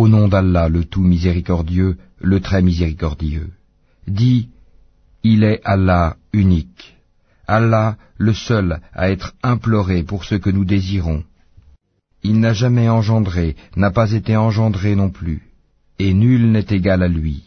Au nom d'Allah, le tout miséricordieux, le très miséricordieux. Dis, il est Allah unique. Allah, le seul à être imploré pour ce que nous désirons. Il n'a jamais engendré, n'a pas été engendré non plus, et nul n'est égal à lui.